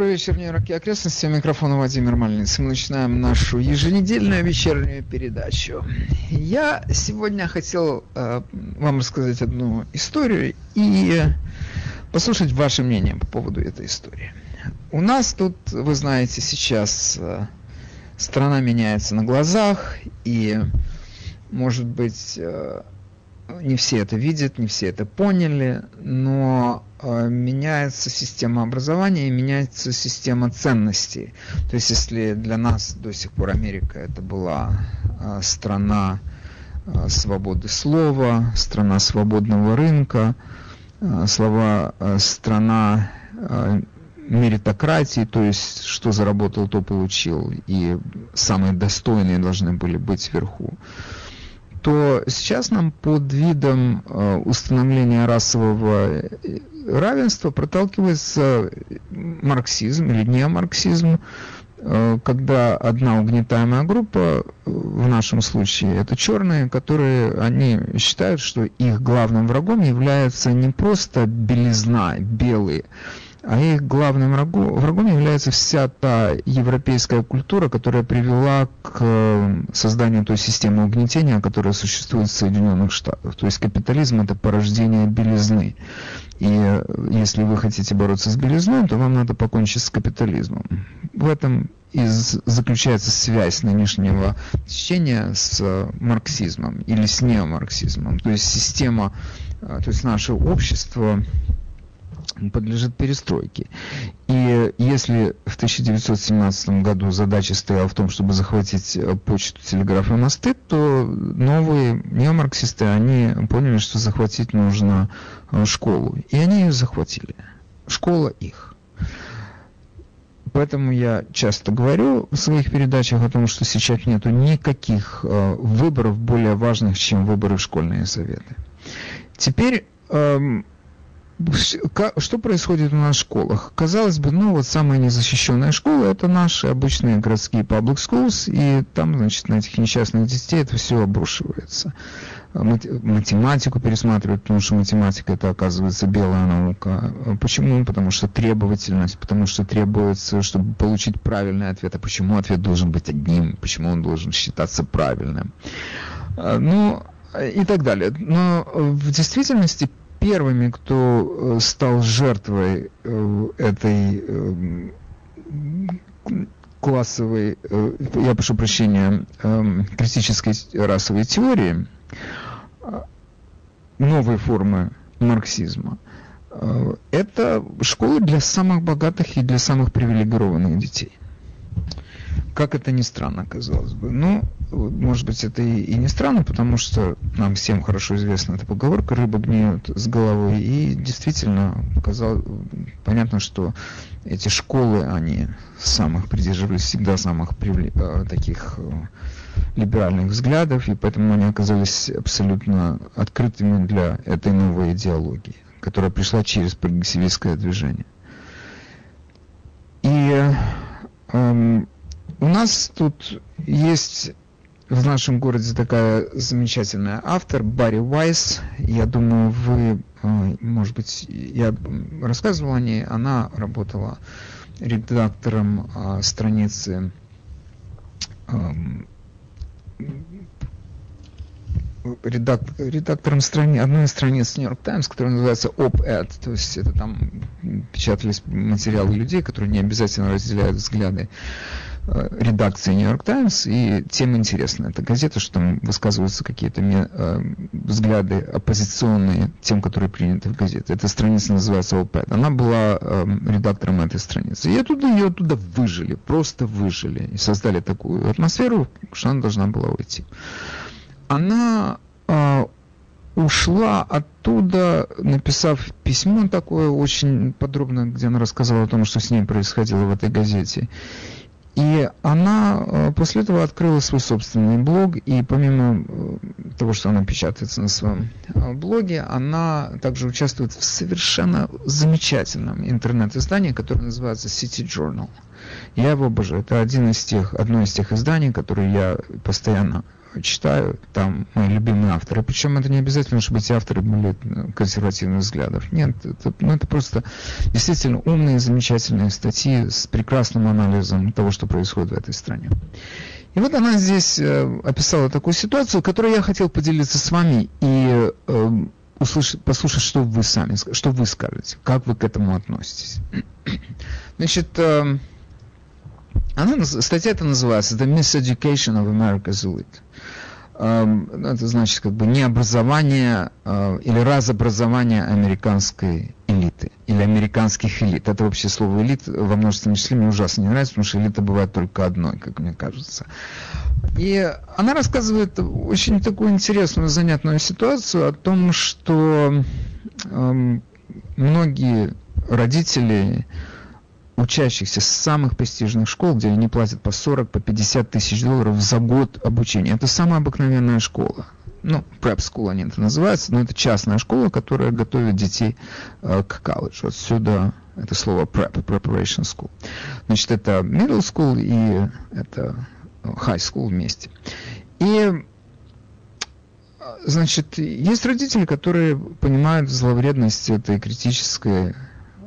Добрый вечер, Нью-Йорк и окрестности. Микрофон Владимир Мальниц. Мы начинаем нашу еженедельную вечернюю передачу. Я сегодня хотел э, вам рассказать одну историю и послушать ваше мнение по поводу этой истории. У нас тут, вы знаете, сейчас э, страна меняется на глазах, и, может быть, э, не все это видят, не все это поняли, но э, меняется система образования и меняется система ценностей. То есть если для нас до сих пор Америка это была э, страна э, свободы слова, страна свободного рынка, слова страна меритократии, то есть что заработал, то получил, и самые достойные должны были быть вверху то сейчас нам под видом э, установления расового э, равенства проталкивается марксизм или неомарксизм, э, когда одна угнетаемая группа, в нашем случае это черные, которые они считают, что их главным врагом является не просто белизна, белые, а их главным врагом, является вся та европейская культура, которая привела к э, созданию той системы угнетения, которая существует в Соединенных Штатах. То есть капитализм это порождение белизны. И э, если вы хотите бороться с белизной, то вам надо покончить с капитализмом. В этом и заключается связь нынешнего течения с э, марксизмом или с неомарксизмом. То есть система, то есть наше общество подлежит перестройке. И если в 1917 году задача стояла в том, чтобы захватить э, почту, телеграф и мосты, то новые неомарксисты, они поняли, что захватить нужно э, школу. И они ее захватили. Школа их. Поэтому я часто говорю в своих передачах о том, что сейчас нет никаких э, выборов более важных, чем выборы в школьные советы. Теперь эм, что происходит у нас в школах? Казалось бы, ну вот самая незащищенная школа это наши обычные городские public schools, и там, значит, на этих несчастных детей это все обрушивается. Математику пересматривают, потому что математика это оказывается белая наука. Почему? Потому что требовательность, потому что требуется, чтобы получить правильный ответ. А почему ответ должен быть одним? Почему он должен считаться правильным? А, ну, и так далее. Но в действительности первыми, кто э, стал жертвой э, этой э, классовой, я прошу прощения, критической расовой теории, новой формы марксизма, это школы для самых богатых и для самых привилегированных детей как это ни странно, казалось бы. Ну, может быть, это и, и не странно, потому что нам всем хорошо известна эта поговорка «рыба гниет с головы». И действительно, казалось, понятно, что эти школы, они самых придерживались всегда самых привли, э, таких э, либеральных взглядов, и поэтому они оказались абсолютно открытыми для этой новой идеологии, которая пришла через прогрессивистское движение. И эм, у нас тут есть в нашем городе такая замечательная автор Барри Уайс. Я думаю, вы, э, может быть, я рассказывал о ней. Она работала редактором э, страницы эм, редак, редактором страни, одной из страниц New York Times, которая называется Op-Ed, то есть это там печатались материалы людей, которые не обязательно разделяют взгляды Э, редакции New York Times, и тем интересна эта газета, что там высказываются какие-то э, взгляды оппозиционные тем, которые приняты в газете. Эта страница называется OPED. Она была э, редактором этой страницы. И оттуда ее оттуда выжили, просто выжили. И создали такую атмосферу, что она должна была уйти. Она э, ушла оттуда, написав письмо такое очень подробно, где она рассказала о том, что с ней происходило в этой газете. И она э, после этого открыла свой собственный блог, и помимо э, того, что она печатается на своем э, блоге, она также участвует в совершенно замечательном интернет-издании, которое называется City Journal. Я его обожаю. Это один из тех, одно из тех изданий, которые я постоянно читаю, там мои любимые авторы. Причем это не обязательно, чтобы эти авторы были консервативных взглядов. Нет, это, ну, это просто действительно умные, замечательные статьи с прекрасным анализом того, что происходит в этой стране. И вот она здесь э, описала такую ситуацию, которую я хотел поделиться с вами и э, услышать, послушать, что вы сами, что вы скажете, как вы к этому относитесь. Значит, э, она, статья это называется The Miseducation of America's Elite. Um, это значит как бы необразование uh, или разобразование американской элиты или американских элит. Это вообще слово элит во множественном числе мне ужасно не нравится, потому что элита бывает только одной, как мне кажется. И она рассказывает очень такую интересную, занятную ситуацию о том, что um, многие родители учащихся с самых престижных школ, где они платят по 40, по 50 тысяч долларов за год обучения. Это самая обыкновенная школа. Ну, prep school они это называются, но это частная школа, которая готовит детей э, к колледжу. Отсюда это слово prep, preparation school. Значит, это middle school и это high school вместе. И Значит, есть родители, которые понимают зловредность этой критической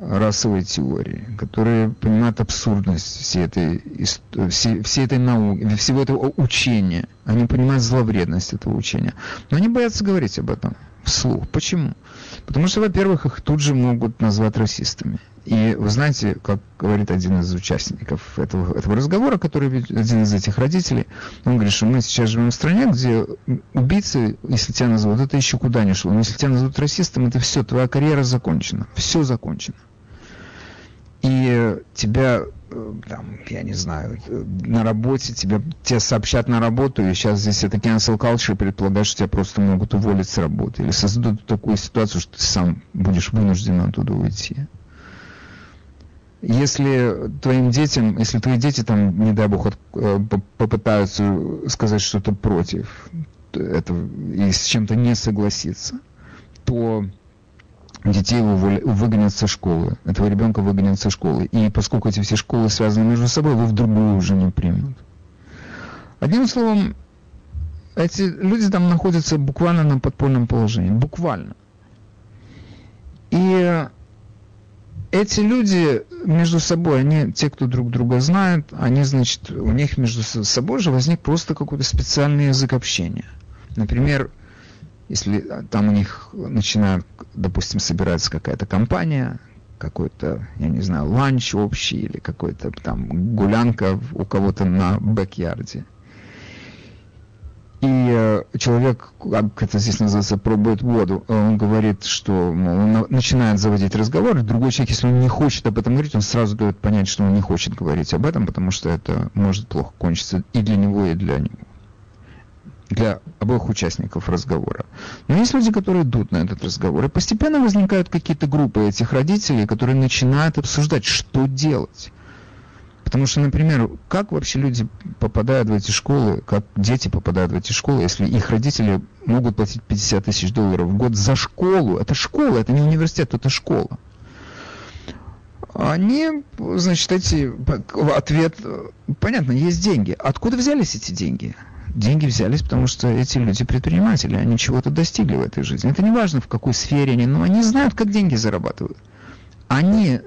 расовой теории, которые понимают абсурдность всей этой, всей, всей этой науки, всего этого учения. Они понимают зловредность этого учения. Но они боятся говорить об этом вслух. Почему? Потому что, во-первых, их тут же могут назвать расистами. И вы знаете, как говорит один из участников этого, этого разговора, который один из этих родителей, он говорит, что мы сейчас живем в стране, где убийцы, если тебя назовут, это еще куда ни шло, но если тебя назовут расистом, это все, твоя карьера закончена, все закончено и тебя, э, там, я не знаю, на работе, тебя, тебе сообщат на работу, и сейчас здесь это cancel culture предполагает, что тебя просто могут уволить с работы, или создадут такую ситуацию, что ты сам будешь вынужден оттуда уйти. Если твоим детям, если твои дети там, не дай бог, э, попытаются сказать что-то против этого и с чем-то не согласиться, то детей его выгонят со школы, этого ребенка выгонят со школы. И поскольку эти все школы связаны между собой, его в другую уже не примут. Одним словом, эти люди там находятся буквально на подпольном положении. Буквально. И эти люди между собой, они, те, кто друг друга знают, они, значит, у них между собой же возник просто какой-то специальный язык общения. Например, если там у них начинают, допустим, собираться какая-то компания, какой-то, я не знаю, ланч общий или какой-то там гулянка у кого-то на бэк-ярде. И э, человек, как это здесь называется, пробует воду, он говорит, что мол, он начинает заводить разговор, другой человек, если он не хочет об этом говорить, он сразу дает понять, что он не хочет говорить об этом, потому что это может плохо кончиться и для него, и для него для обоих участников разговора. Но есть люди, которые идут на этот разговор, и постепенно возникают какие-то группы этих родителей, которые начинают обсуждать, что делать. Потому что, например, как вообще люди попадают в эти школы, как дети попадают в эти школы, если их родители могут платить 50 тысяч долларов в год за школу? Это школа, это не университет, это школа. Они, значит, эти, ответ, понятно, есть деньги. Откуда взялись эти деньги? Деньги взялись, потому что эти люди предприниматели, они чего-то достигли в этой жизни. Это не важно, в какой сфере они, но они знают, как деньги зарабатывают. Они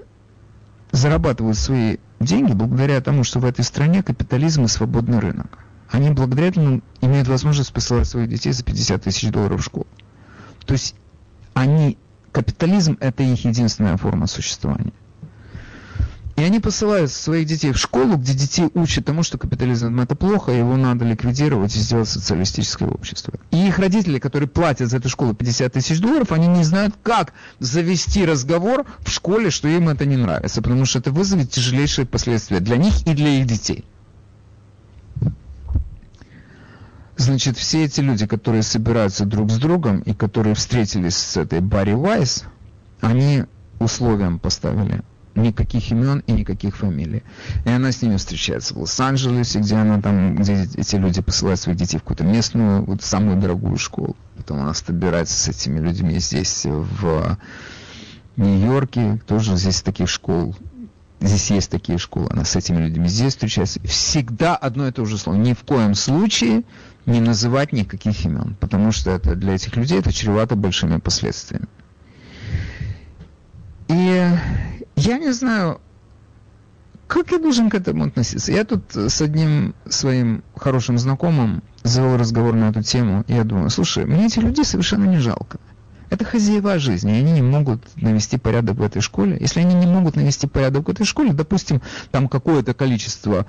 зарабатывают свои деньги благодаря тому, что в этой стране капитализм и свободный рынок. Они благодаря этому имеют возможность посылать своих детей за 50 тысяч долларов в школу. То есть они, капитализм это их единственная форма существования. И они посылают своих детей в школу, где детей учат тому, что капитализм это плохо, его надо ликвидировать и сделать социалистическое общество. И их родители, которые платят за эту школу 50 тысяч долларов, они не знают, как завести разговор в школе, что им это не нравится, потому что это вызовет тяжелейшие последствия для них и для их детей. Значит, все эти люди, которые собираются друг с другом и которые встретились с этой Барри Вайс, они условием поставили никаких имен и никаких фамилий. И она с ними встречается в Лос-Анджелесе, где она там, где эти люди посылают своих детей в какую-то местную, вот самую дорогую школу. Потом она собирается с этими людьми здесь, в Нью-Йорке, тоже здесь таких школ Здесь есть такие школы, она с этими людьми здесь встречается. Всегда одно и то же слово. Ни в коем случае не называть никаких имен, потому что это для этих людей это чревато большими последствиями. И я не знаю, как я должен к этому относиться. Я тут с одним своим хорошим знакомым завел разговор на эту тему, я думаю, слушай, мне эти людей совершенно не жалко. Это хозяева жизни, и они не могут навести порядок в этой школе. Если они не могут навести порядок в этой школе, допустим, там какое-то количество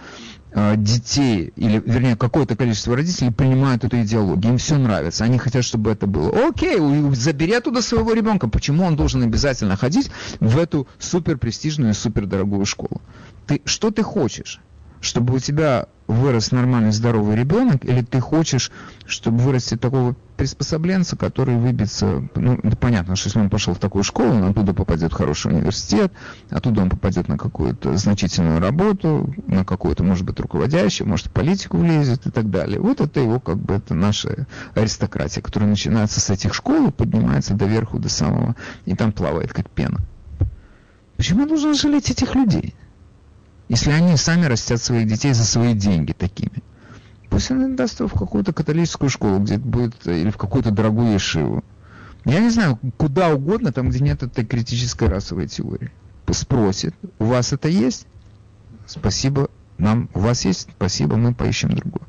э, детей, или, вернее, какое-то количество родителей принимают эту идеологию, им все нравится, они хотят, чтобы это было. Окей, забери оттуда своего ребенка. Почему он должен обязательно ходить в эту суперпрестижную, супердорогую школу? Ты, что ты хочешь? чтобы у тебя вырос нормальный здоровый ребенок, или ты хочешь, чтобы вырастет такого приспособленца, который выбится, ну, понятно, что если он пошел в такую школу, он оттуда попадет в хороший университет, оттуда он попадет на какую-то значительную работу, на какую-то, может быть, руководящую, может, в политику влезет и так далее. Вот это его, как бы, это наша аристократия, которая начинается с этих школ и поднимается до верху, до самого, и там плавает, как пена. Почему должен жалеть этих людей? Если они сами растят своих детей за свои деньги такими. Пусть он даст его в какую-то католическую школу, где будет, или в какую-то дорогую ешиву. Я не знаю, куда угодно, там, где нет этой критической расовой теории. Спросит, у вас это есть? Спасибо, нам, у вас есть, спасибо, мы поищем другую.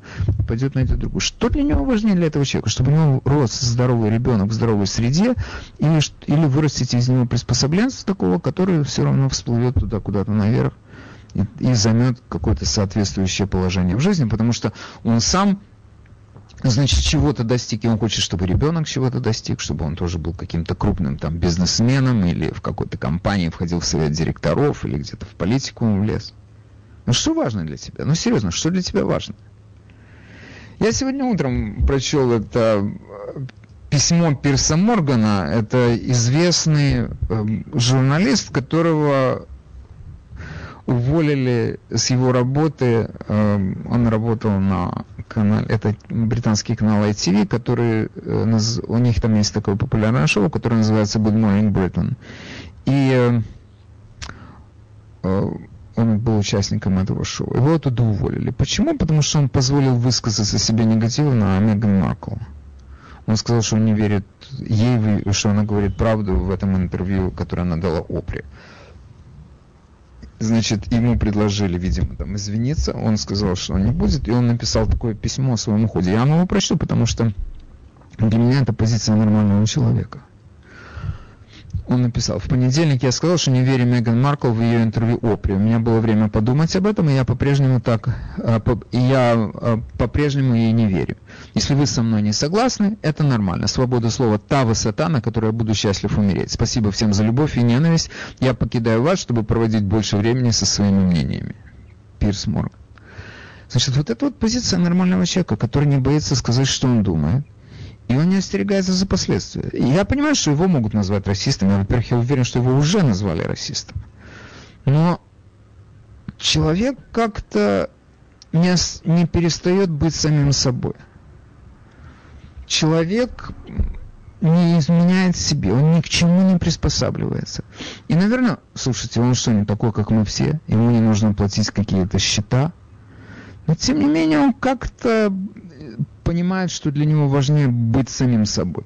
Пойдет найдет другую. Что для него важнее для этого человека? Чтобы у него рос здоровый ребенок в здоровой среде, или, или вырастить из него приспособленца такого, который все равно всплывет туда куда-то наверх, и, и займет какое-то соответствующее положение в жизни, потому что он сам значит, чего-то достиг, и он хочет, чтобы ребенок чего-то достиг, чтобы он тоже был каким-то крупным там бизнесменом или в какой-то компании входил в совет директоров или где-то в политику влез. Ну что важно для тебя? Ну серьезно, что для тебя важно? Я сегодня утром прочел это э, письмо Пирса Моргана. Это известный э, журналист, которого уволили с его работы, эм, он работал на канале, это британский канал ITV, который, э, у них там есть такое популярное шоу, которое называется Good Morning Britain. И э, э, он был участником этого шоу. Его оттуда уволили. Почему? Потому что он позволил высказаться себе негативно о Меган Маркл. Он сказал, что он не верит ей, что она говорит правду в этом интервью, которое она дала Опре значит, ему предложили, видимо, там извиниться, он сказал, что он не будет, и он написал такое письмо о своем уходе. Я его прочту, потому что для меня это позиция нормального человека он написал, в понедельник я сказал, что не верю Меган Маркл в ее интервью Опри. У меня было время подумать об этом, и я по-прежнему так, а, и я а, по-прежнему ей не верю. Если вы со мной не согласны, это нормально. Свобода слова – та высота, на которой я буду счастлив умереть. Спасибо всем за любовь и ненависть. Я покидаю вас, чтобы проводить больше времени со своими мнениями. Пирс Морган. Значит, вот это вот позиция нормального человека, который не боится сказать, что он думает, и он не остерегается за последствия. И я понимаю, что его могут назвать расистом. Я, во-первых, я уверен, что его уже назвали расистом. Но человек как-то не, не перестает быть самим собой. Человек не изменяет себе, он ни к чему не приспосабливается. И, наверное, слушайте, он что, не такой, как мы все? Ему не нужно платить какие-то счета? Но, тем не менее, он как-то понимает, что для него важнее быть самим собой,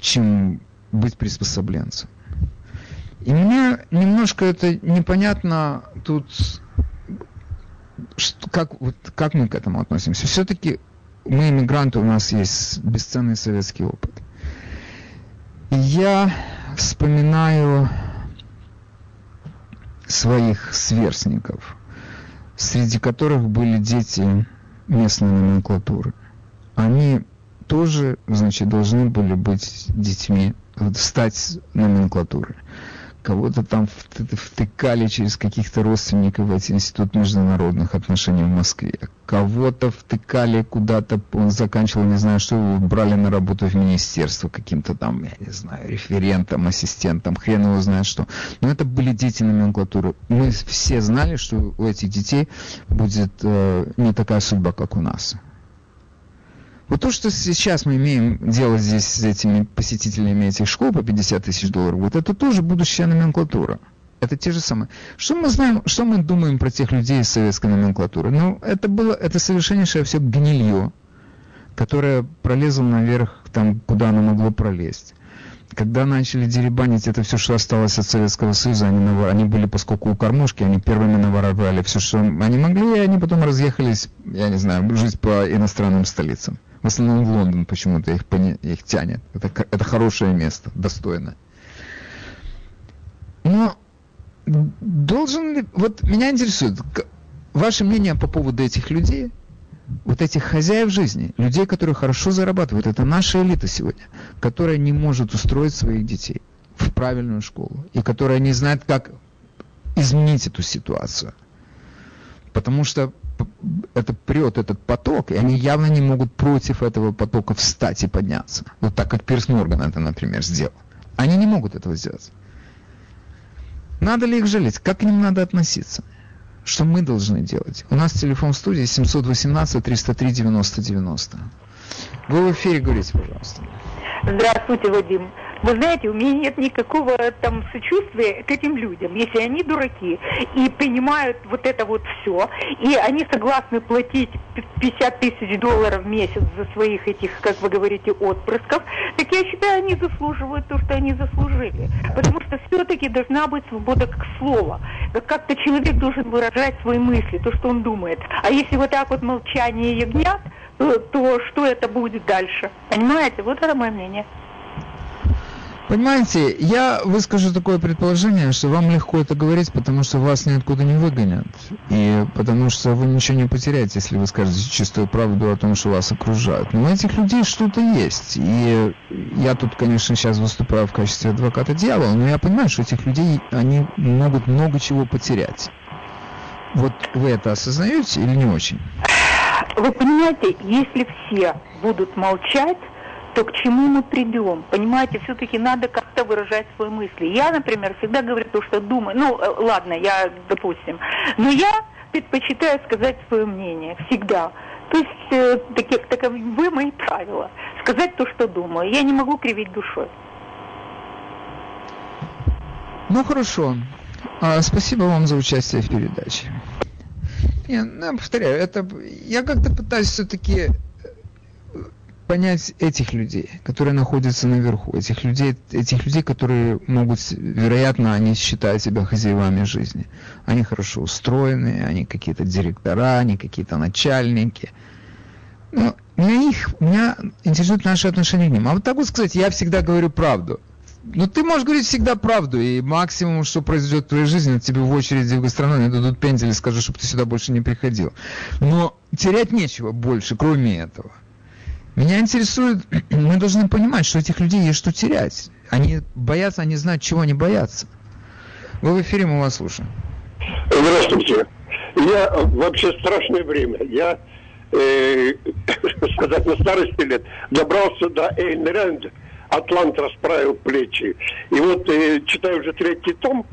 чем быть приспособленцем. И мне немножко это непонятно тут, как, вот, как мы к этому относимся. Все-таки мы иммигранты, у нас есть бесценный советский опыт. Я вспоминаю своих сверстников, среди которых были дети местной номенклатуры они тоже, значит, должны были быть детьми, стать номенклатурой. Кого-то там втыкали через каких-то родственников в этот институт международных отношений в Москве, кого-то втыкали куда-то, он заканчивал, не знаю что, брали на работу в министерство каким-то там, я не знаю, референтом, ассистентом, хрен его знает что. Но это были дети номенклатуры. Мы все знали, что у этих детей будет э, не такая судьба, как у нас. Вот то, что сейчас мы имеем дело здесь с этими посетителями этих школ по 50 тысяч долларов, вот это тоже будущая номенклатура. Это те же самые. Что мы знаем, что мы думаем про тех людей из советской номенклатуры? Ну, это было, это совершеннейшее все гнилье, которое пролезло наверх, там, куда оно могло пролезть. Когда начали деребанить это все, что осталось от Советского Союза, они, навор... они были, поскольку у кормушки, они первыми наворовали все, что они могли, и они потом разъехались, я не знаю, жить по иностранным столицам. В основном в Лондон почему-то их, их тянет. Это, это хорошее место, достойное. Но должен ли... Вот меня интересует, ваше мнение по поводу этих людей, вот этих хозяев жизни, людей, которые хорошо зарабатывают, это наша элита сегодня, которая не может устроить своих детей в правильную школу, и которая не знает, как изменить эту ситуацию. Потому что это прет этот поток, и они явно не могут против этого потока встать и подняться. Вот так, как Пирс Морган это, например, сделал. Они не могут этого сделать. Надо ли их жалеть? Как к ним надо относиться? Что мы должны делать? У нас телефон в студии 718-303-90-90. Вы в эфире говорите, пожалуйста. Здравствуйте, Вадим. Вы знаете, у меня нет никакого там сочувствия к этим людям, если они дураки и понимают вот это вот все, и они согласны платить 50 тысяч долларов в месяц за своих этих, как вы говорите, отпрысков, так я считаю, они заслуживают то, что они заслужили. Потому что все-таки должна быть свобода как слова. Как-то человек должен выражать свои мысли, то, что он думает. А если вот так вот молчание ягнят, то, то что это будет дальше? Понимаете? Вот это мое мнение. Понимаете, я выскажу такое предположение, что вам легко это говорить, потому что вас ниоткуда не выгонят. И потому что вы ничего не потеряете, если вы скажете чистую правду о том, что вас окружают. Но у этих людей что-то есть. И я тут, конечно, сейчас выступаю в качестве адвоката дьявола, но я понимаю, что этих людей, они могут много чего потерять. Вот вы это осознаете или не очень? Вы понимаете, если все будут молчать, то к чему мы придем? Понимаете, все-таки надо как-то выражать свои мысли. Я, например, всегда говорю то, что думаю. Ну, э, ладно, я, допустим. Но я предпочитаю сказать свое мнение. Всегда. То есть, э, таки, таковы мои правила. Сказать то, что думаю. Я не могу кривить душой. Ну, хорошо. А, спасибо вам за участие в передаче. Я, ну, повторяю, это я как-то пытаюсь все-таки понять этих людей, которые находятся наверху, этих людей, этих людей, которые могут, вероятно, они считают себя хозяевами жизни. Они хорошо устроены, они какие-то директора, они какие-то начальники. Но меня, их, меня интересует наше отношение к ним. А вот так вот сказать, я всегда говорю правду. Ну, ты можешь говорить всегда правду, и максимум, что произойдет в твоей жизни, тебе в очереди в гастрономе дадут пендель и скажут, чтобы ты сюда больше не приходил. Но терять нечего больше, кроме этого. Меня интересует, мы должны понимать, что этих людей есть что терять. Они боятся, они знают, чего они боятся. Вы в эфире, мы вас слушаем. Здравствуйте. Я вообще страшное время. Я, э, сказать, на старости лет добрался до Эйн-Рэнд, Атлант расправил плечи. И вот э, читаю уже третий том,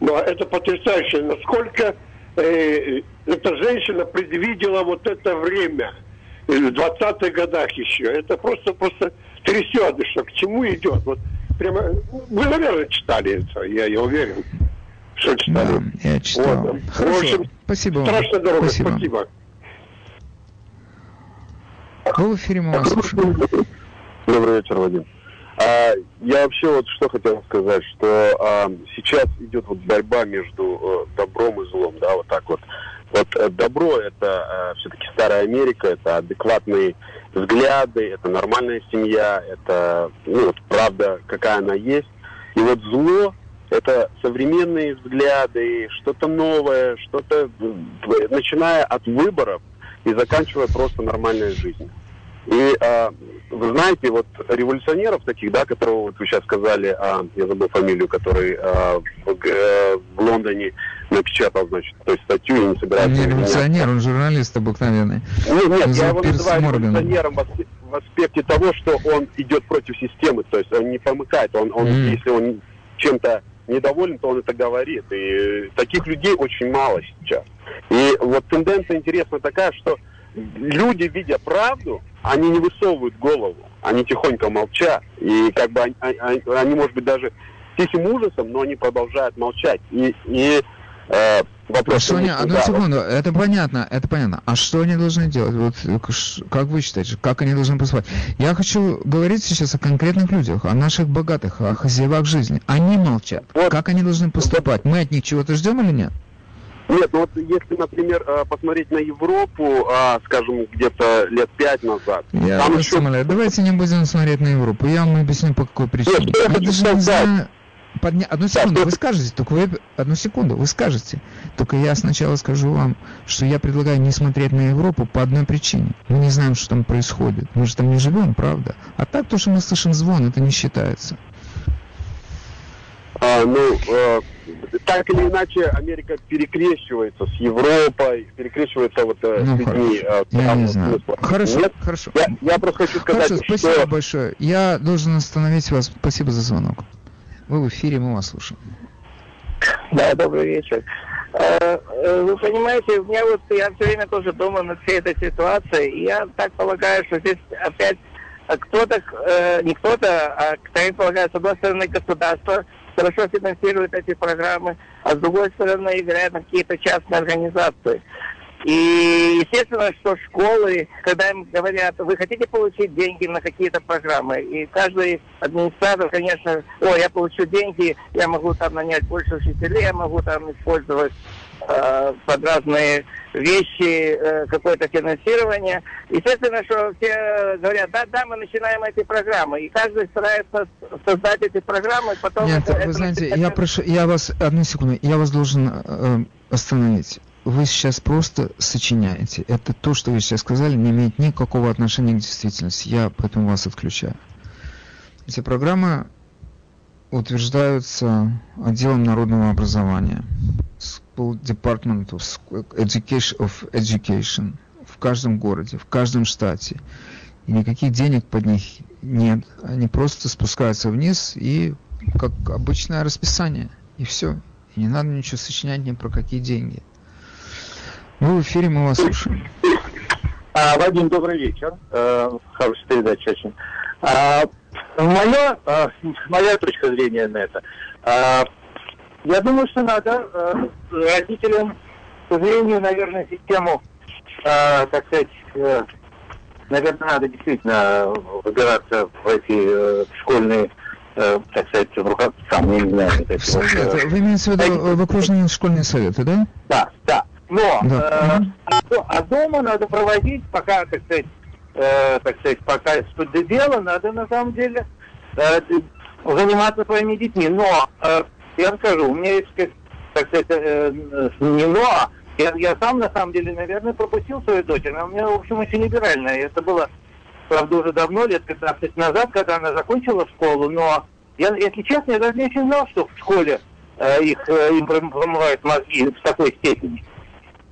но это потрясающе, насколько э, эта женщина предвидела вот это время – в 20-х годах еще. Это просто, просто трясет, что к чему идет. Вот прямо, вы, наверное, читали это, я, я уверен, что читали. Да, я читал. Вот. Хорошо. В общем, спасибо страшно дорого, спасибо. спасибо. Вы в эфире, мы вас слушаем. Добрый вечер, Вадим. А, я вообще вот что хотел сказать, что а, сейчас идет вот борьба между а, добром и злом, да, вот так вот. Вот э, добро это э, все-таки старая Америка, это адекватные взгляды, это нормальная семья, это ну, вот, правда, какая она есть. И вот зло это современные взгляды, что-то новое, что-то начиная от выборов и заканчивая просто нормальной жизнью. И а, вы знаете, вот революционеров таких, да, которого вот вы сейчас сказали, а, я забыл фамилию, который а, в, э, в Лондоне напечатал, значит, то есть статью и не собирается... Он не революционер, он журналист обыкновенный. Нет, нет, я его называю революционером в аспекте того, что он идет против системы, то есть он не помыкает, он, он mm. если он чем-то недоволен, то он это говорит. И таких людей очень мало сейчас. И вот тенденция интересная такая, что люди, видя правду, они не высовывают голову, они тихонько молчат. И как бы они, они, они может быть, даже тихим ужасом, но они продолжают молчать. И, и э, вопрос... Что они, одну секунду, это понятно, это понятно. А что они должны делать? Вот как вы считаете, как они должны поступать? Я хочу говорить сейчас о конкретных людях, о наших богатых, о хозяевах жизни. Они молчат. Вот. Как они должны поступать? Мы от них чего-то ждем или нет? Нет, ну вот если, например, э, посмотреть на Европу, а, скажем, где-то лет пять назад. Я там еще... Давайте не будем смотреть на Европу. Я вам объясню, по какой причине. Нет, я даже не знаю... Подня... Одну секунду, вы скажете, только вы... Одну секунду, вы скажете. Только я сначала скажу вам, что я предлагаю не смотреть на Европу по одной причине. Мы не знаем, что там происходит. Мы же там не живем, правда? А так, то, что мы слышим звон, это не считается. А, ну, э, так или иначе, Америка перекрещивается с Европой, перекрещивается вот э, ну, с людьми. Э, я не знаю. Хорошо, Нет? хорошо. Я, я просто хочу сказать, хорошо, спасибо что... большое. Я должен остановить вас. Спасибо за звонок. Вы в эфире, мы вас слушаем. Да, добрый вечер. Э, э, вы понимаете, у меня вот я все время тоже думаю над всей этой ситуацией, и я так полагаю, что здесь опять кто-то, э, не кто-то, а, я полагаю, с одной стороны, государство хорошо финансирует эти программы, а с другой стороны, играют на какие-то частные организации. И естественно, что школы, когда им говорят, вы хотите получить деньги на какие-то программы, и каждый администратор, конечно, о, я получу деньги, я могу там нанять больше учителей, я могу там использовать э, под разные вещи э, какое-то финансирование. Естественно, что все говорят, да, да, мы начинаем эти программы, и каждый старается создать эти программы, потом... Нет, это, вы знаете, это... я прошу, я вас, одну секунду, я вас должен э, остановить вы сейчас просто сочиняете. Это то, что вы сейчас сказали, не имеет никакого отношения к действительности. Я поэтому вас отключаю. Эти программы утверждаются отделом народного образования, School Department of Education, of Education в каждом городе, в каждом штате. И никаких денег под них нет. Они просто спускаются вниз и как обычное расписание. И все. И не надо ничего сочинять ни про какие деньги. Вы в эфире, мы вас слушаем. А, Вадим, добрый вечер. Э, хорошая передача очень. А, моя, а, моя точка зрения на это. А, я думаю, что надо а, родителям, к сожалению, наверное, систему, а, так сказать, а, наверное, надо действительно выбираться в эти а, школьные так сказать, в руках, сам не знаю. Совет. Вы имеете в виду в окружные школьные советы, да? Да, да. Но да. э, а дома надо проводить, пока, так сказать, э, так сказать, пока что дело, надо на самом деле э, заниматься своими детьми. Но э, я вам скажу, у меня есть, так сказать, э, э, не но, а я, я сам на самом деле, наверное, пропустил свою дочь. Она у меня, в общем, очень либеральная. Это было, правда, уже давно, лет 15 назад, когда она закончила школу, но я, если честно, я даже не очень знал, что в школе э, их э, им промывают мозги в такой степени.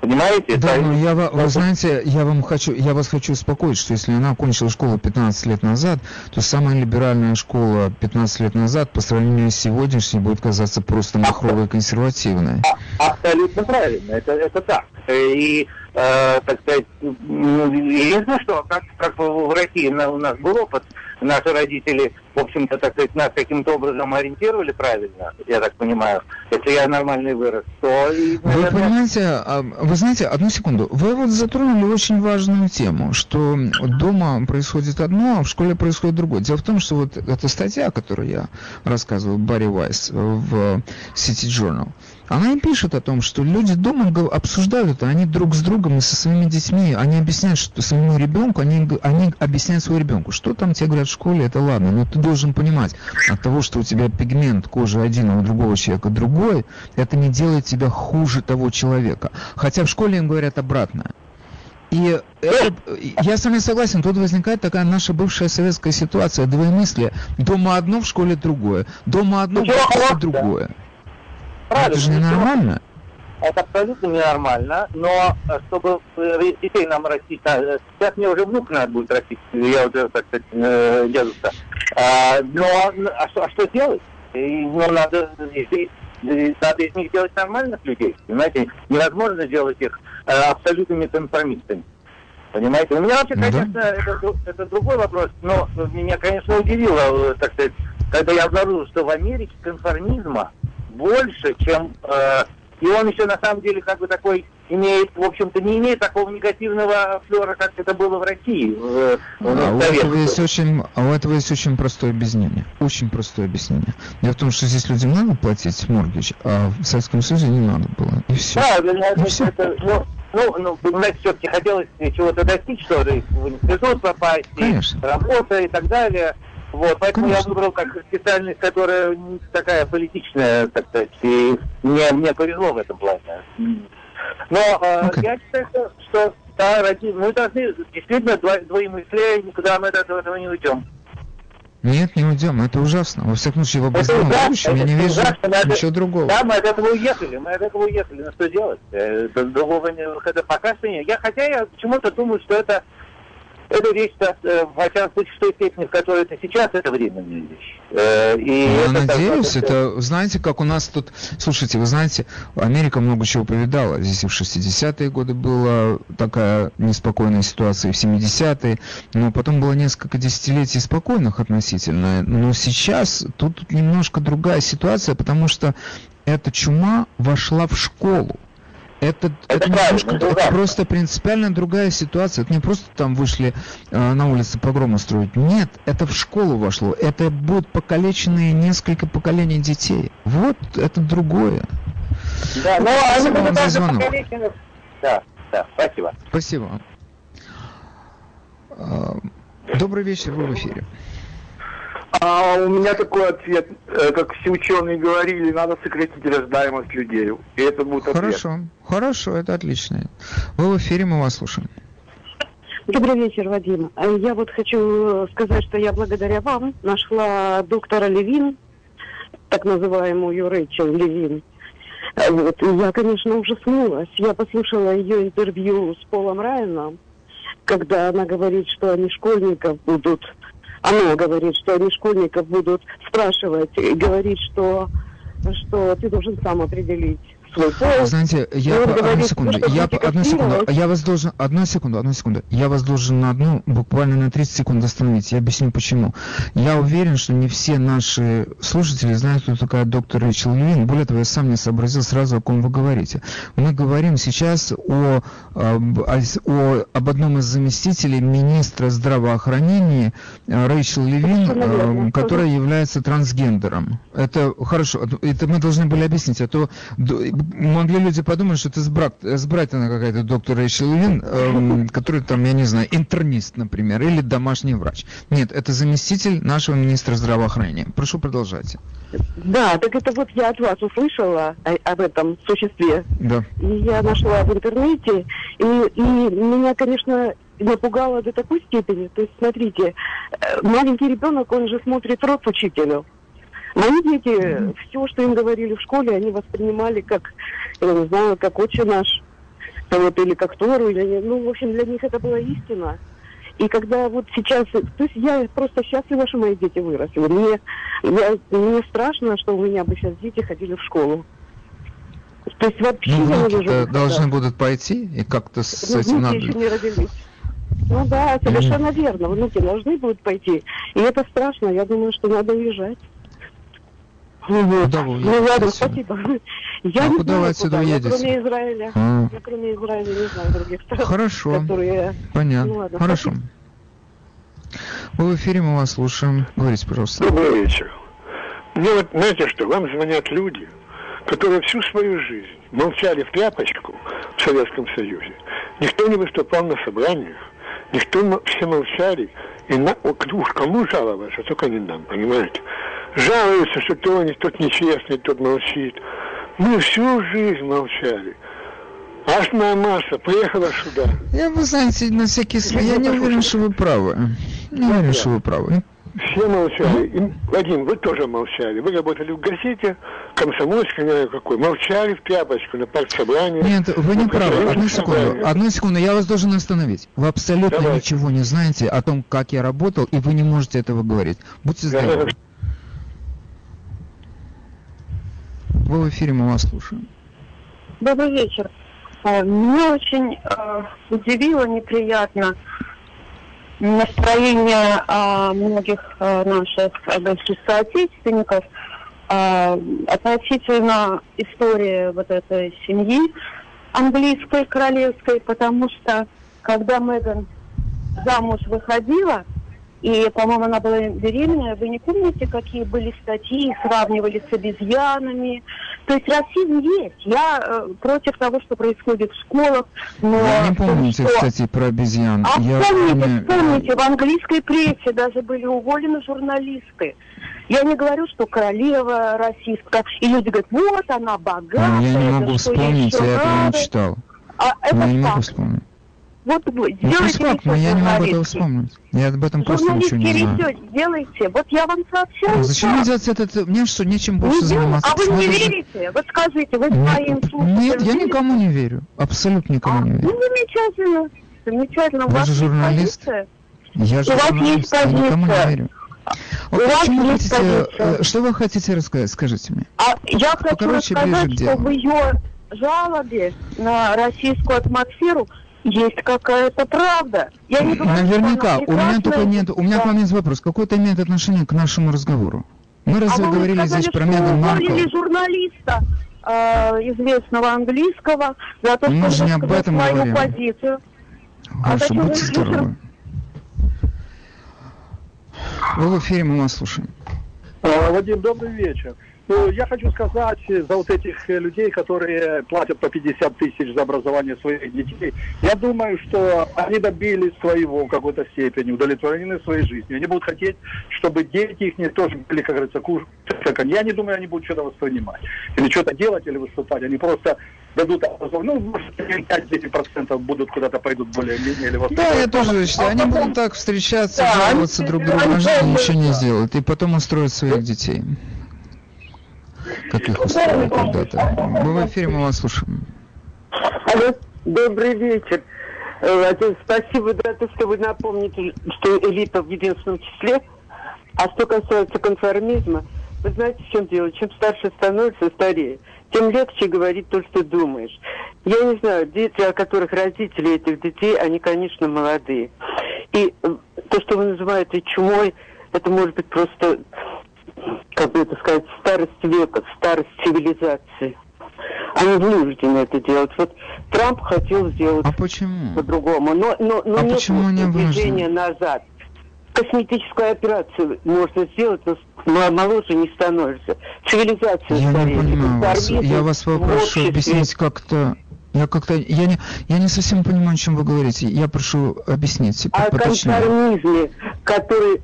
Понимаете? Да, но я, вы знаете, я вам хочу, я вас хочу успокоить, что если она окончила школу 15 лет назад, то самая либеральная школа 15 лет назад по сравнению с сегодняшней будет казаться просто махровой и консервативной. А, абсолютно правильно, это, это так. И, э, так сказать, единственное, что, как, как в России у нас был опыт, наши родители, в общем-то, так сказать, нас каким-то образом ориентировали правильно, я так понимаю, если я нормальный вырос, то... И, наверное... Вы понимаете, а, вы знаете, одну секунду, вы вот затронули очень важную тему, что дома происходит одно, а в школе происходит другое. Дело в том, что вот эта статья, которую я рассказывал, Барри Вайс в City Journal, она им пишет о том, что люди дома обсуждают это, они друг с другом и со своими детьми, они объясняют что своему ребенку, они, они объясняют своему ребенку, что там тебе говорят в школе, это ладно, но ты должен понимать, от того, что у тебя пигмент кожи один, а у другого человека другой, это не делает тебя хуже того человека. Хотя в школе им говорят обратное. И это, я с вами согласен, тут возникает такая наша бывшая советская ситуация, двоемыслие. Дома одно, в школе другое. Дома одно, в школе другое. Правильно. Это же ненормально. Это абсолютно ненормально, но э, чтобы э, детей нам растить, надо- сейчас мне уже внук надо будет растить, я уже, так сказать, э, дедушка. А, но а что, а что делать? И, ну, надо, и- надо из них делать нормальных людей, понимаете? Невозможно сделать их э, абсолютными конформистами. Понимаете? У меня вообще, Ну да. конечно, это, дру- это другой вопрос, но меня, конечно, удивило, э, так сказать, когда я обнаружил, что в Америке конформизма больше, чем... э, и он еще на самом деле как бы такой имеет, в общем-то, не имеет такого негативного флера, как это было в России. в- в А у, этого есть очень, а у этого есть очень простое объяснение. Очень простое объяснение. Дело в том, что здесь людям надо платить моргич, а в Советском Союзе не надо было. И все. Да, это, это- всё. это, ну, ну, ну, понимаете, все-таки хотелось чего-то достичь, что ли, в институт попасть, и Конечно. работа и так далее. Вот, поэтому Конечно. я выбрал как специальность, которая не такая политичная, так сказать, и мне, мне повезло в этом плане. Но э, я считаю, что, что да, ради- мы должны действительно дво- двоемыслие, никуда мы от этого, не уйдем. Нет, не уйдем. Это ужасно. Во всяком случае, в обозримом будущем я это не вижу ужасно, ничего другого. Да, мы от этого уехали, мы от этого уехали. Ну что делать? Э, д- Другого не- выхода пока что нет. Я, хотя я почему-то думаю, что это, это так, э, во всяком случае, в той степени, в которой это сейчас, это временная вещь. Э, И Ну, Я это, так надеюсь, сказать, это, знаете, как у нас тут, слушайте, вы знаете, Америка много чего повидала. Здесь и в 60-е годы была такая неспокойная ситуация, и в 70-е, но потом было несколько десятилетий спокойных относительно. Но сейчас тут немножко другая ситуация, потому что эта чума вошла в школу. Это, это, Это немножко, это просто принципиально другая ситуация. Это не просто там вышли э, на улице погромы строить. Нет, это в школу вошло. Это будут покалеченные несколько поколений детей. Вот это другое. Да, но они будут даже звонок. покалечены. Да, да, спасибо. Спасибо. А, Добрый вечер, вы в эфире. А у меня такой ответ, Э, как все ученые говорили, надо сократить рождаемость людей. И это будет ответ. Хорошо, хорошо, это отлично. Вы в эфире, мы вас слушаем. Добрый вечер, Вадим. Э, Я вот хочу сказать, что я благодаря вам нашла доктора Левин, так называемую Рэйчел Левин. Э, Вот. И я, конечно, ужаснулась. Я послушала ее интервью с Полом Райаном, когда она говорит, что они школьников будут... Она говорит, что они школьников будут спрашивать и говорить, что, что ты должен сам определить свой пол. Знаете, я по- одну секунду, я одну секунду, я вас должен, одну секунду, одну секунду, я вас должен на одну, буквально на 30 секунд остановить, я объясню почему. Я уверен, что не все наши слушатели знают, кто такая доктор Рэйчел Левин, более того, я сам не сообразил сразу, о ком вы говорите. Мы говорим сейчас о, об, о, об одном из заместителей министра здравоохранения э, Рэйчел Левин, э, которая является трансгендером. Это хорошо, это мы должны были объяснить, а то могли люди подумать, что это с, брат, с Брайтона какая-то доктор Рэйчел Левин, эм, который там, я не знаю, интернист, например, или домашний врач. Нет, это заместитель нашего министра здравоохранения. Прошу продолжайте. Да, так это вот я от вас услышала о- об этом существе. Да. И я нашла в интернете, и, и меня, конечно, напугало до такой степени. То есть, смотрите, э, маленький ребенок, он же смотрит рот учителю. Мои дети, все, что им говорили в школе, они воспринимали как, я не знаю, как отче наш, вот, или как Тору, или, ну, в общем, для них это была истина. И когда вот сейчас, то есть я просто счастлива, что мои дети выросли. Мне, я, мне страшно, что у меня бы сейчас дети ходили в школу. То есть вообще Ну, я не вижу должны будут пойти, и как-то с Ну, этим надо... еще не родились. Ну да, совершенно верно. Внуки должны будут пойти. И это страшно. Я думаю, что надо уезжать. Куда вы Ну ладно, спасибо. Я А не куда вы знаю, отсюда куда. Я уедете? кроме Израиля. А, Я кроме Израиля не знаю других стран, Хорошо, которые... понятно. Ну ладно, Хорошо. спасибо. Вы в эфире, мы вас слушаем. Говорите, пожалуйста. Добрый вечер. Мне вот, знаете что, вам звонят люди, которые всю свою жизнь молчали в тряпочку в Советском Союзе. Никто не выступал на собраниях, никто, все молчали. И на, о, уж кому жаловаться, только не нам, понимаете? Жалуются, что то не, тот нечестный, тот молчит. Мы всю жизнь молчали. Ашная масса приехала сюда. Я, вы знаете, на всякий случай, я не уверен, что вы правы. Не уверен, что вы правы. Все молчали. И, Вадим, вы тоже молчали. Вы работали в газете, комсомольской, не знаю какой. Молчали в тряпочку на партсобрании. Нет, вы не Ну, правы. Одну секунду. Одну секунду. Я вас должен остановить. Вы абсолютно Давайте. ничего не знаете о том, как я работал, и вы не можете этого говорить. Будьте Да. здоровы. Вы в эфире, мы вас слушаем. Добрый вечер. Э, Меня очень э, удивило неприятно настроение э, многих наших бывших соотечественников относительно истории вот этой семьи английской, королевской, потому что когда Меган замуж выходила, и, по-моему, она была беременная, вы не помните, какие были статьи, их сравнивали с обезьянами. То есть расизм есть. Я э, против того, что происходит в школах, но... Вы не помните, что- кстати, про обезьян. а Я вспомните, помню- вспомните, в английской прессе даже были уволены журналисты. Я не говорю, что королева расистка, и люди говорят, вот она богатая. Я не могу вспомнить, еще я этого не надо?» читал. А это Я не могу вспомнить. Вот вы Ну, сделайте но research я не могу этого вспомнить. Я об этом просто ничего не знаю. research сделайте. Вот я вам сообщаю. А Зачем мне делать этот... Мне что, нечем Не больше делай- заниматься? А вы не верите? Вот скажите, вы своим слушателям Нет, я никому не верю. Абсолютно никому А, не ну, верю. замечательно. Замечательно. У Вы вас же журналист. позиция. Я же у вас журналист, есть я никому не верю. У Вот вас почему вы есть хотите, позиция. э, что вы хотите рассказать, скажите мне? А я хочу ближе рассказать, что в ее жалобе на российскую атмосферу есть какая-то правда. Я не что Наверняка, у меня только нет, у меня Да. к вам есть вопрос, какой это имеет отношение к нашему разговору? Мы А разве вы говорили сказали, здесь про Меган Маркл? журналиста э, известного английского за то, Мы что же не об этом свою говорим. позицию. Хорошо, зачем будьте вы здоровы. Вы в эфире, мы вас слушаем. А, Вадим, добрый вечер. Ну, я хочу сказать э, за вот этих э, людей, которые платят по 50 тысяч за образование своих детей, я думаю, что они добились своего в какой-то степени, удовлетворены своей жизнью. Они будут хотеть, чтобы дети их не тоже были, как говорится, кушать, как они. Я не думаю, они будут что-то воспринимать. Или что-то делать, или выступать. Они просто дадут образование. Ну, может, 5-10% будут куда-то пойдут более-менее. Или Да, я тоже считаю, они будут так встречаться, Да, они- жаловаться друг другу жизнь, и ничего не сделают, и потом устроят своих детей. Как их устроили когда-то. Вы в эфире, мы вас слушаем. Алло, добрый вечер. Э, спасибо за то, что вы напомните, что элита в единственном числе. А что касается конформизма, вы знаете, в чем дело? Чем старше становишься, старее, тем легче говорить то, что думаешь. Я не знаю, дети, о которых родители этих детей, они, конечно, молодые. И э, то, что вы называете чумой, это может быть просто, как бы это сказать, старость века, старость цивилизации. Они вынуждены это делать. Вот Трамп хотел сделать А почему? по-другому, но, но, но А нет почему они движения назад. Косметическую операцию можно сделать, но моложе не становишься. Цивилизация Я не стареет. понимаю вас. Я вас попрошу объяснить как-то... Я как-то... Я не, я не совсем понимаю, о чем вы говорите. Я прошу объяснить О конформизме, который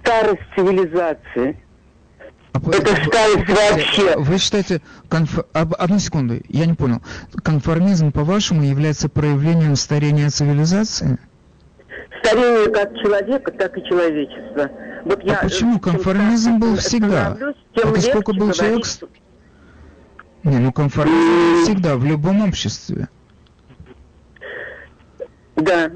старость цивилизации. Это старость вообще. Вы считаете, конф... об- одну секунду, я не понял. Конформизм, по-вашему, является проявлением старения цивилизации? Старение как человека, так и человечества. Вот А почему? э, чем Конформизм был всегда. тем Это сколько был человек говорить с- Не, ну конформизм всегда, в любом обществе. Да,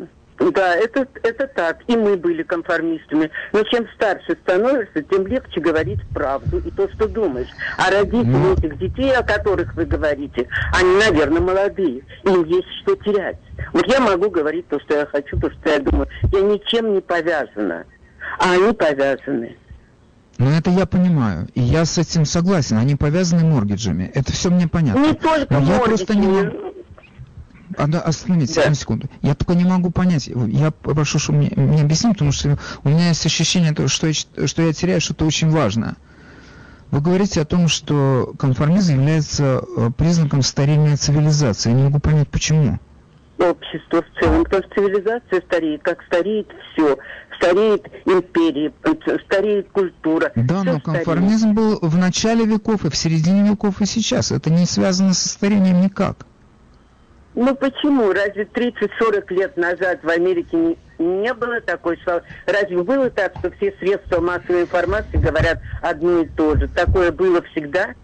да, это, это так. И мы были конформистами. Но чем старше становишься, тем легче говорить правду и то, что думаешь. А родители Ну. этих детей, о которых вы говорите, они, наверное, молодые. Им есть что терять. Вот я могу говорить то, что я хочу, то, что я думаю. Я ничем не повязана. А они повязаны. Ну это я понимаю, и я с этим согласен. Они повязаны моргиджами. Это все мне понятно. Не только Но я мордики, просто не А, да, остановитесь Да. одну секунду. Я только не могу понять. Я прошу, чтобы мне, мне объяснить, потому что у меня есть ощущение, что я, что я теряю что-то очень важное. Вы говорите о том, что конформизм является э, признаком старения цивилизации. Я не могу понять, почему. общество в целом, потому что цивилизация стареет, как стареет все. Стареет империя, стареет культура. Да, но стареет. конформизм был в начале веков и в середине веков и сейчас. Это не связано со старением никак. Ну почему? Разве 30-40 лет назад в Америке не, не было такой, что разве было так, что все средства массовой информации говорят одно и то же? Такое было всегда?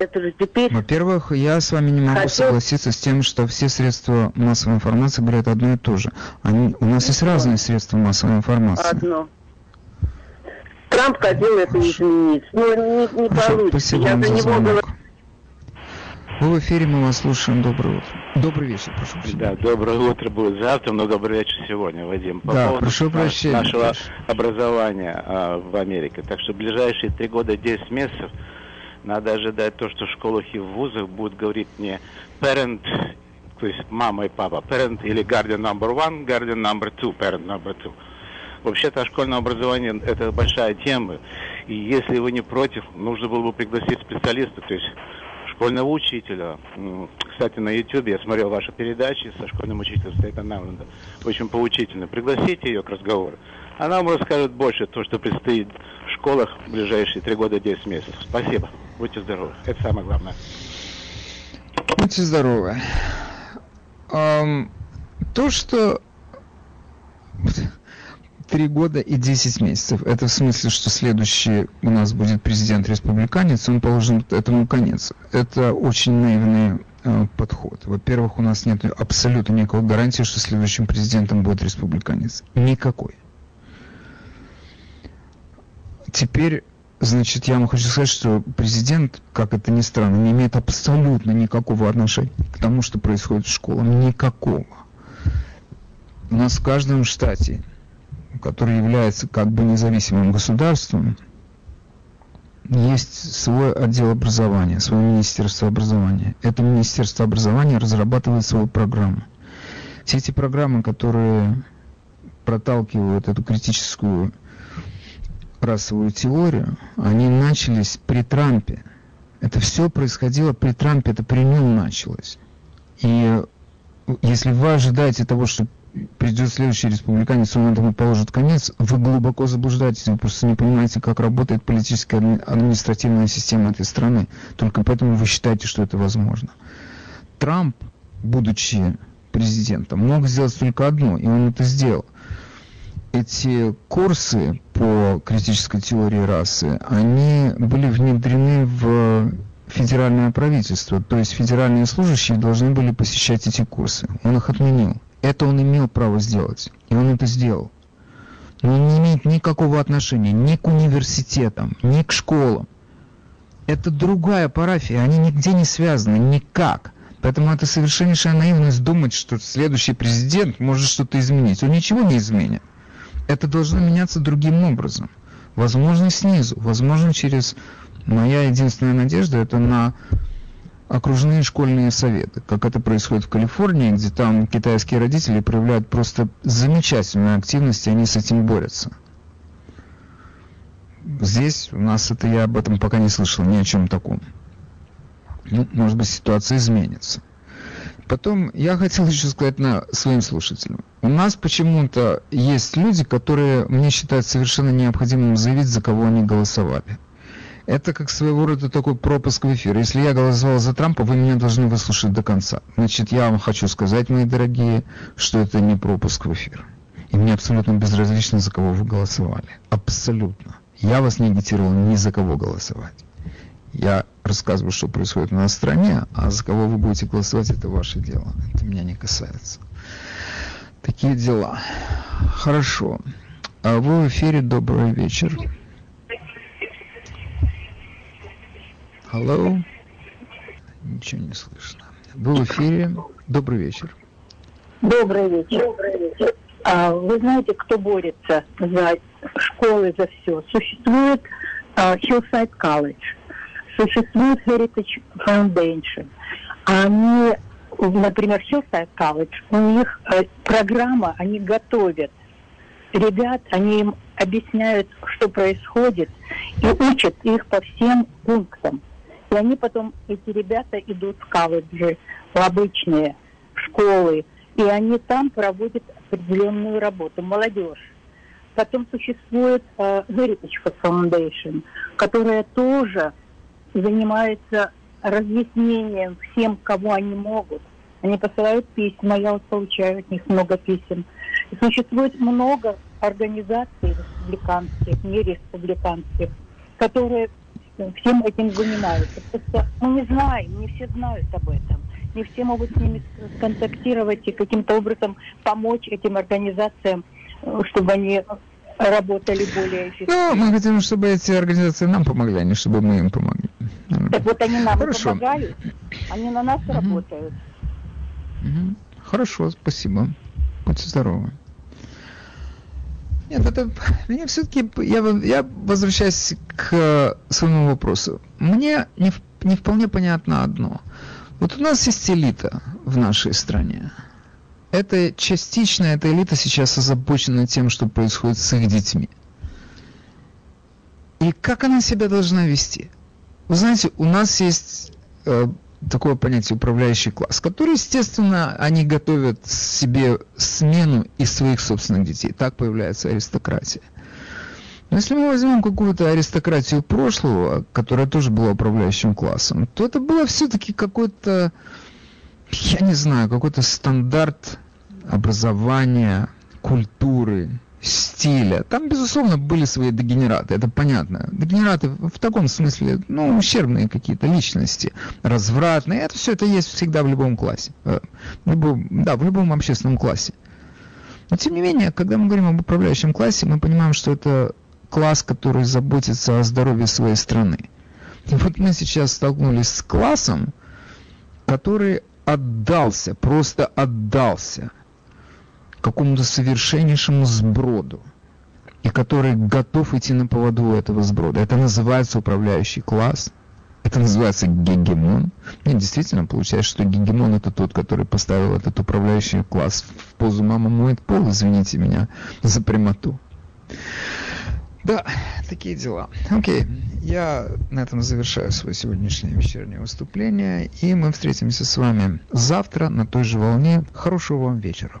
Это же теперь... Во-первых, я с вами не могу Хотел- согласиться с тем, что все средства массовой информации говорят одно и то же. Они, у нас есть разные средства массовой информации. Одно. Трамп хотел это изменить. Но не, не Хорошо, получится. спасибо Я за него звонок. говорю. Вы в эфире, мы вас слушаем. Доброе утро. Добрый вечер, прошу прощения. Да, доброе утро будет завтра, но добрый вечер сегодня, Вадим. По Да, прошу прощения, нашего прошу. образования а, в Америке. Так что ближайшие три года, 10 месяцев надо ожидать то, что в школах и в вузах будут говорить не parent, то есть мама и папа, parent или guardian number one, guardian number two, parent number two. Вообще-то школьное образование – это большая тема. И если вы не против, нужно было бы пригласить специалиста, то есть школьного учителя. М, Кстати, на YouTube я смотрел ваши передачи со школьным учителем Стейтен Науленда. Очень поучительно. Пригласите ее к разговору. Она вам расскажет больше то, что предстоит в школах в ближайшие три года 10 месяцев. Спасибо. Будьте здоровы. Это самое главное. Будьте здоровы. Ам, то, что три года и 10 месяцев, это в смысле, что следующий у нас будет президент-республиканец, он положит этому конец. Это очень наивный э, подход. Во-первых, у нас нет абсолютно никакой гарантии, что следующим президентом будет республиканец. Никакой. Теперь, значит, я вам хочу сказать, что президент, как это ни странно, не имеет абсолютно никакого отношения к тому, что происходит в школах. Никакого. У нас в каждом штате, который является как бы независимым государством, есть свой отдел образования, свое министерство образования. Это министерство образования разрабатывает свою программу. Все эти программы, которые проталкивают эту критическую расовую теорию, они начались при Трампе. Это все происходило при Трампе, это при нем началось. И если вы ожидаете того, что придет следующий республиканец, он этому положит конец, вы глубоко заблуждаетесь, вы просто не понимаете, как работает политическая адми- административная система этой страны. Только поэтому вы считаете, что это возможно. Трамп, будучи президентом, мог сделать только одно, и он это сделал. Эти курсы по критической теории расы, они были внедрены в федеральное правительство, то есть федеральные служащие должны были посещать эти курсы. Он их отменил. Это он имел право сделать, и он это сделал. Но он не имеет никакого отношения ни к университетам, ни к школам. Это другая парафия, они нигде не связаны, никак. Поэтому это совершеннейшая наивность думать, что следующий президент может что-то изменить. Он ничего не изменит. Это должно меняться другим образом. Возможно, снизу. Возможно, через... Моя единственная надежда это на окружные школьные советы, как это происходит в Калифорнии, где там китайские родители проявляют просто замечательную активность, и они с этим борются. Здесь у нас это я об этом пока не слышал, ни о чем таком. Ну, может быть, ситуация изменится. Потом я хотел еще сказать на своим слушателям. У нас почему-то есть люди, которые мне считают совершенно необходимым заявить, за кого они голосовали. Это как своего рода такой пропуск в эфир. Если я голосовал за Трампа, вы меня должны выслушать до конца. Значит, я вам хочу сказать, мои дорогие, что это не пропуск в эфир. И мне абсолютно безразлично, за кого вы голосовали. Абсолютно. Я вас не агитировал ни за кого голосовать. Я рассказываю, что происходит в стране, а за кого вы будете голосовать, это ваше дело. Это меня не касается. Такие дела. Хорошо. А вы в эфире. Добрый вечер. Алло. Ничего не слышно. Вы в эфире. Добрый вечер. Добрый вечер. А, вы знаете, кто борется за школы, за все? Существует а, Hillside College, существует Heritage Foundation. Они, например, Hillside College, у них э, программа, они готовят ребят, они им объясняют, что происходит, и учат их по всем пунктам. И они потом, эти ребята идут в колледжи, в обычные школы, и они там проводят определенную работу. Молодежь. Потом существует э, Heritage Foundation, которая тоже занимается разъяснением всем, кого они могут, Они посылают письма, я вот получаю от них много писем. И существует много организаций республиканских, не республиканских, которые всем этим занимаются. Просто мы не знаем, не все знают об этом. Не все могут с ними контактировать и каким-то образом помочь этим организациям, э, чтобы они работали более эффективно. Ну, мы хотим, чтобы эти организации нам помогли, а не чтобы мы им помогли. Так вот они нам Хорошо. помогают, они на нас работают. Мгм. Хорошо, спасибо. Будьте здоровы. Нет, это мне все-таки я, я возвращаюсь к своему вопросу. Мне не, не вполне понятно одно. Вот у нас есть элита в нашей стране. Это частично эта элита сейчас озабочена тем, что происходит с их детьми. И как она себя должна вести? Вы знаете, у нас есть э, такое понятие управляющий класс, который, естественно, они готовят себе смену из своих собственных детей. Так появляется аристократия. Но если мы возьмем какую-то аристократию прошлого, которая тоже была управляющим классом, то это было все-таки какой-то, я не знаю, какой-то стандарт образования, культуры, стиля. Там, безусловно, были свои дегенераты, это понятно. Дегенераты в таком смысле, ну, ущербные какие-то личности, развратные. Это все это есть всегда в любом классе. Э, В любом, да, в любом общественном классе. Но, тем не менее, когда мы говорим об управляющем классе, мы понимаем, что это класс, который заботится о здоровье своей страны. И вот мы сейчас столкнулись с классом, который отдался, просто отдался какому-то совершеннейшему сброду, и который готов идти на поводу этого сброда. Это называется управляющий класс, это называется гегемон. И действительно получается, что гегемон это тот, который поставил этот управляющий класс в позу «мама моет пол», извините меня за прямоту. Да, такие дела. Окей, я на этом завершаю свое сегодняшнее вечернее выступление, и мы встретимся с вами завтра на той же волне. Хорошего вам вечера.